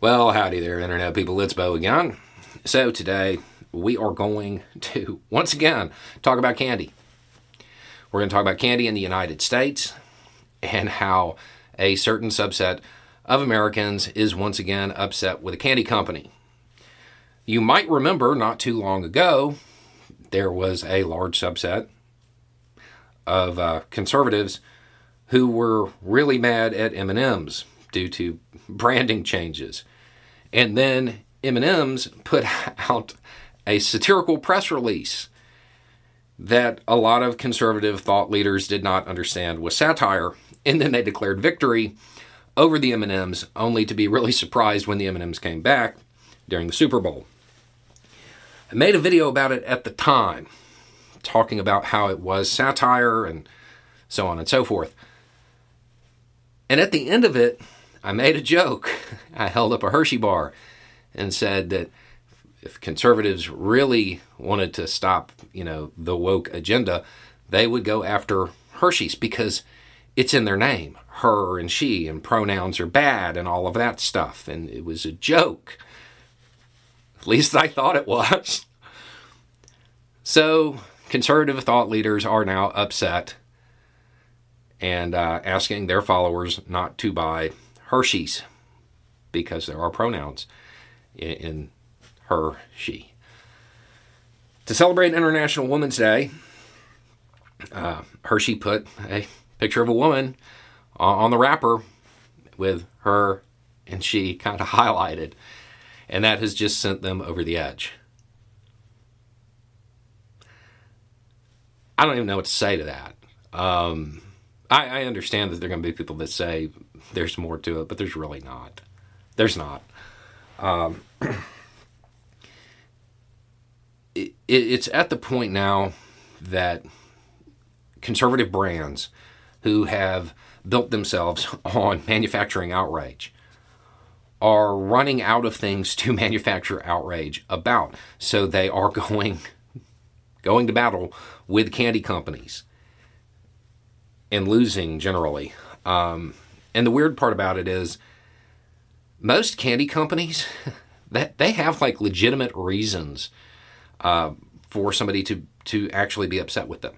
Well, howdy there, Internet people. It's Bo again. So, today we are going to once again talk about candy. We're going to talk about candy in the United States and how a certain subset of Americans is once again upset with a candy company. You might remember not too long ago, there was a large subset of uh, conservatives who were really mad at M&Ms due to branding changes. And then M&M's put out a satirical press release that a lot of conservative thought leaders did not understand was satire, and then they declared victory over the M&Ms only to be really surprised when the M&Ms came back during the Super Bowl. I made a video about it at the time, talking about how it was satire and so on and so forth. And at the end of it, I made a joke. I held up a Hershey bar and said that if conservatives really wanted to stop, you know, the woke agenda, they would go after Hershey's because it's in their name, her and she, and pronouns are bad and all of that stuff. And it was a joke. At least I thought it was. So, conservative thought leaders are now upset and uh, asking their followers not to buy Hershey's because there are pronouns in, in her, she. To celebrate International Women's Day, uh, Hershey put a picture of a woman on the wrapper with her and she kind of highlighted, and that has just sent them over the edge. I don't even know what to say to that. Um, I, I understand that there are going to be people that say there's more to it, but there's really not. There's not. Um, it, it's at the point now that conservative brands who have built themselves on manufacturing outrage are running out of things to manufacture outrage about. So they are going going to battle with candy companies and losing generally. Um, and the weird part about it is most candy companies that they have like legitimate reasons uh, for somebody to to actually be upset with them.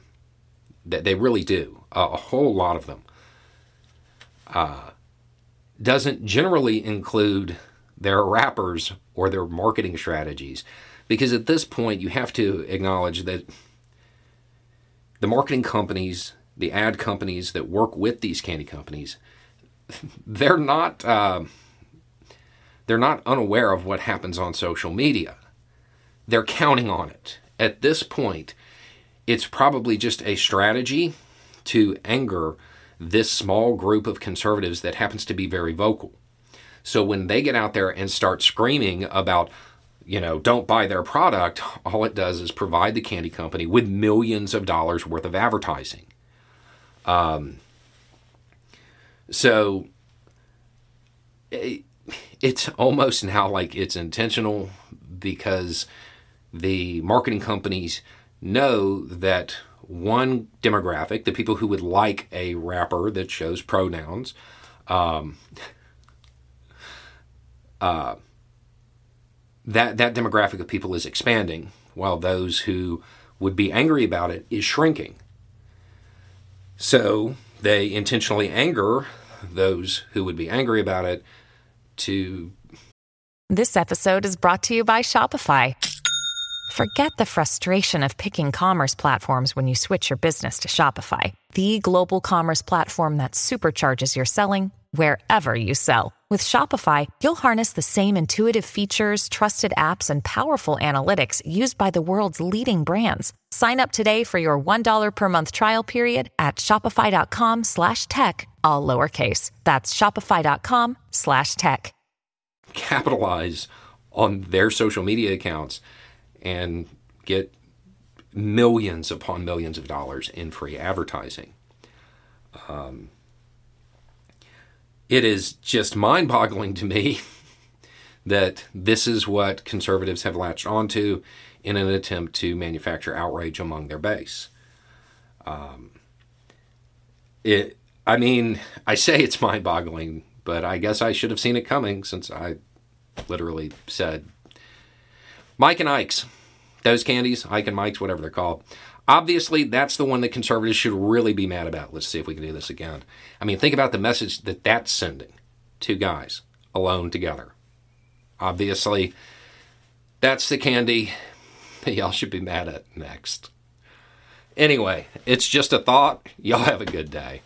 That they really do. Uh, a whole lot of them. Uh, doesn't generally include their wrappers or their marketing strategies, because at this point you have to acknowledge that the marketing companies, the ad companies that work with these candy companies, they're not uh, they're not unaware of what happens on social media. They're counting on it. At this point, it's probably just a strategy to anger this small group of conservatives that happens to be very vocal. So when they get out there and start screaming about, you know, don't buy their product, all it does is provide the candy company with millions of dollars worth of advertising. Um, so it, it's almost now like it's intentional because the marketing companies know that one demographic, the people who would like a wrapper that shows pronouns, um, uh, that that demographic of people is expanding, while those who would be angry about it is shrinking. So they intentionally anger those who would be angry about it to. This episode is brought to you by Shopify. Forget the frustration of picking commerce platforms when you switch your business to Shopify, the global commerce platform that supercharges your selling wherever you sell. With Shopify, you'll harness the same intuitive features, trusted apps, and powerful analytics used by the world's leading brands. Sign up today for your $1 per month trial period at shopify.com slash tech, all lowercase. That's shopify.com slash tech. Capitalize on their social media accounts and get millions upon millions of dollars in free advertising. Um, it is just mind boggling to me that this is what conservatives have latched onto in an attempt to manufacture outrage among their base. Um, it, I mean, I say it's mind boggling, but I guess I should have seen it coming since I literally said, Mike and Ike's, those candies, Ike and Mike's, whatever they're called. Obviously, that's the one that conservatives should really be mad about. Let's see if we can do this again. I mean, think about the message that that's sending. Two guys alone together. Obviously, that's the candy that y'all should be mad at next. Anyway, it's just a thought. Y'all have a good day.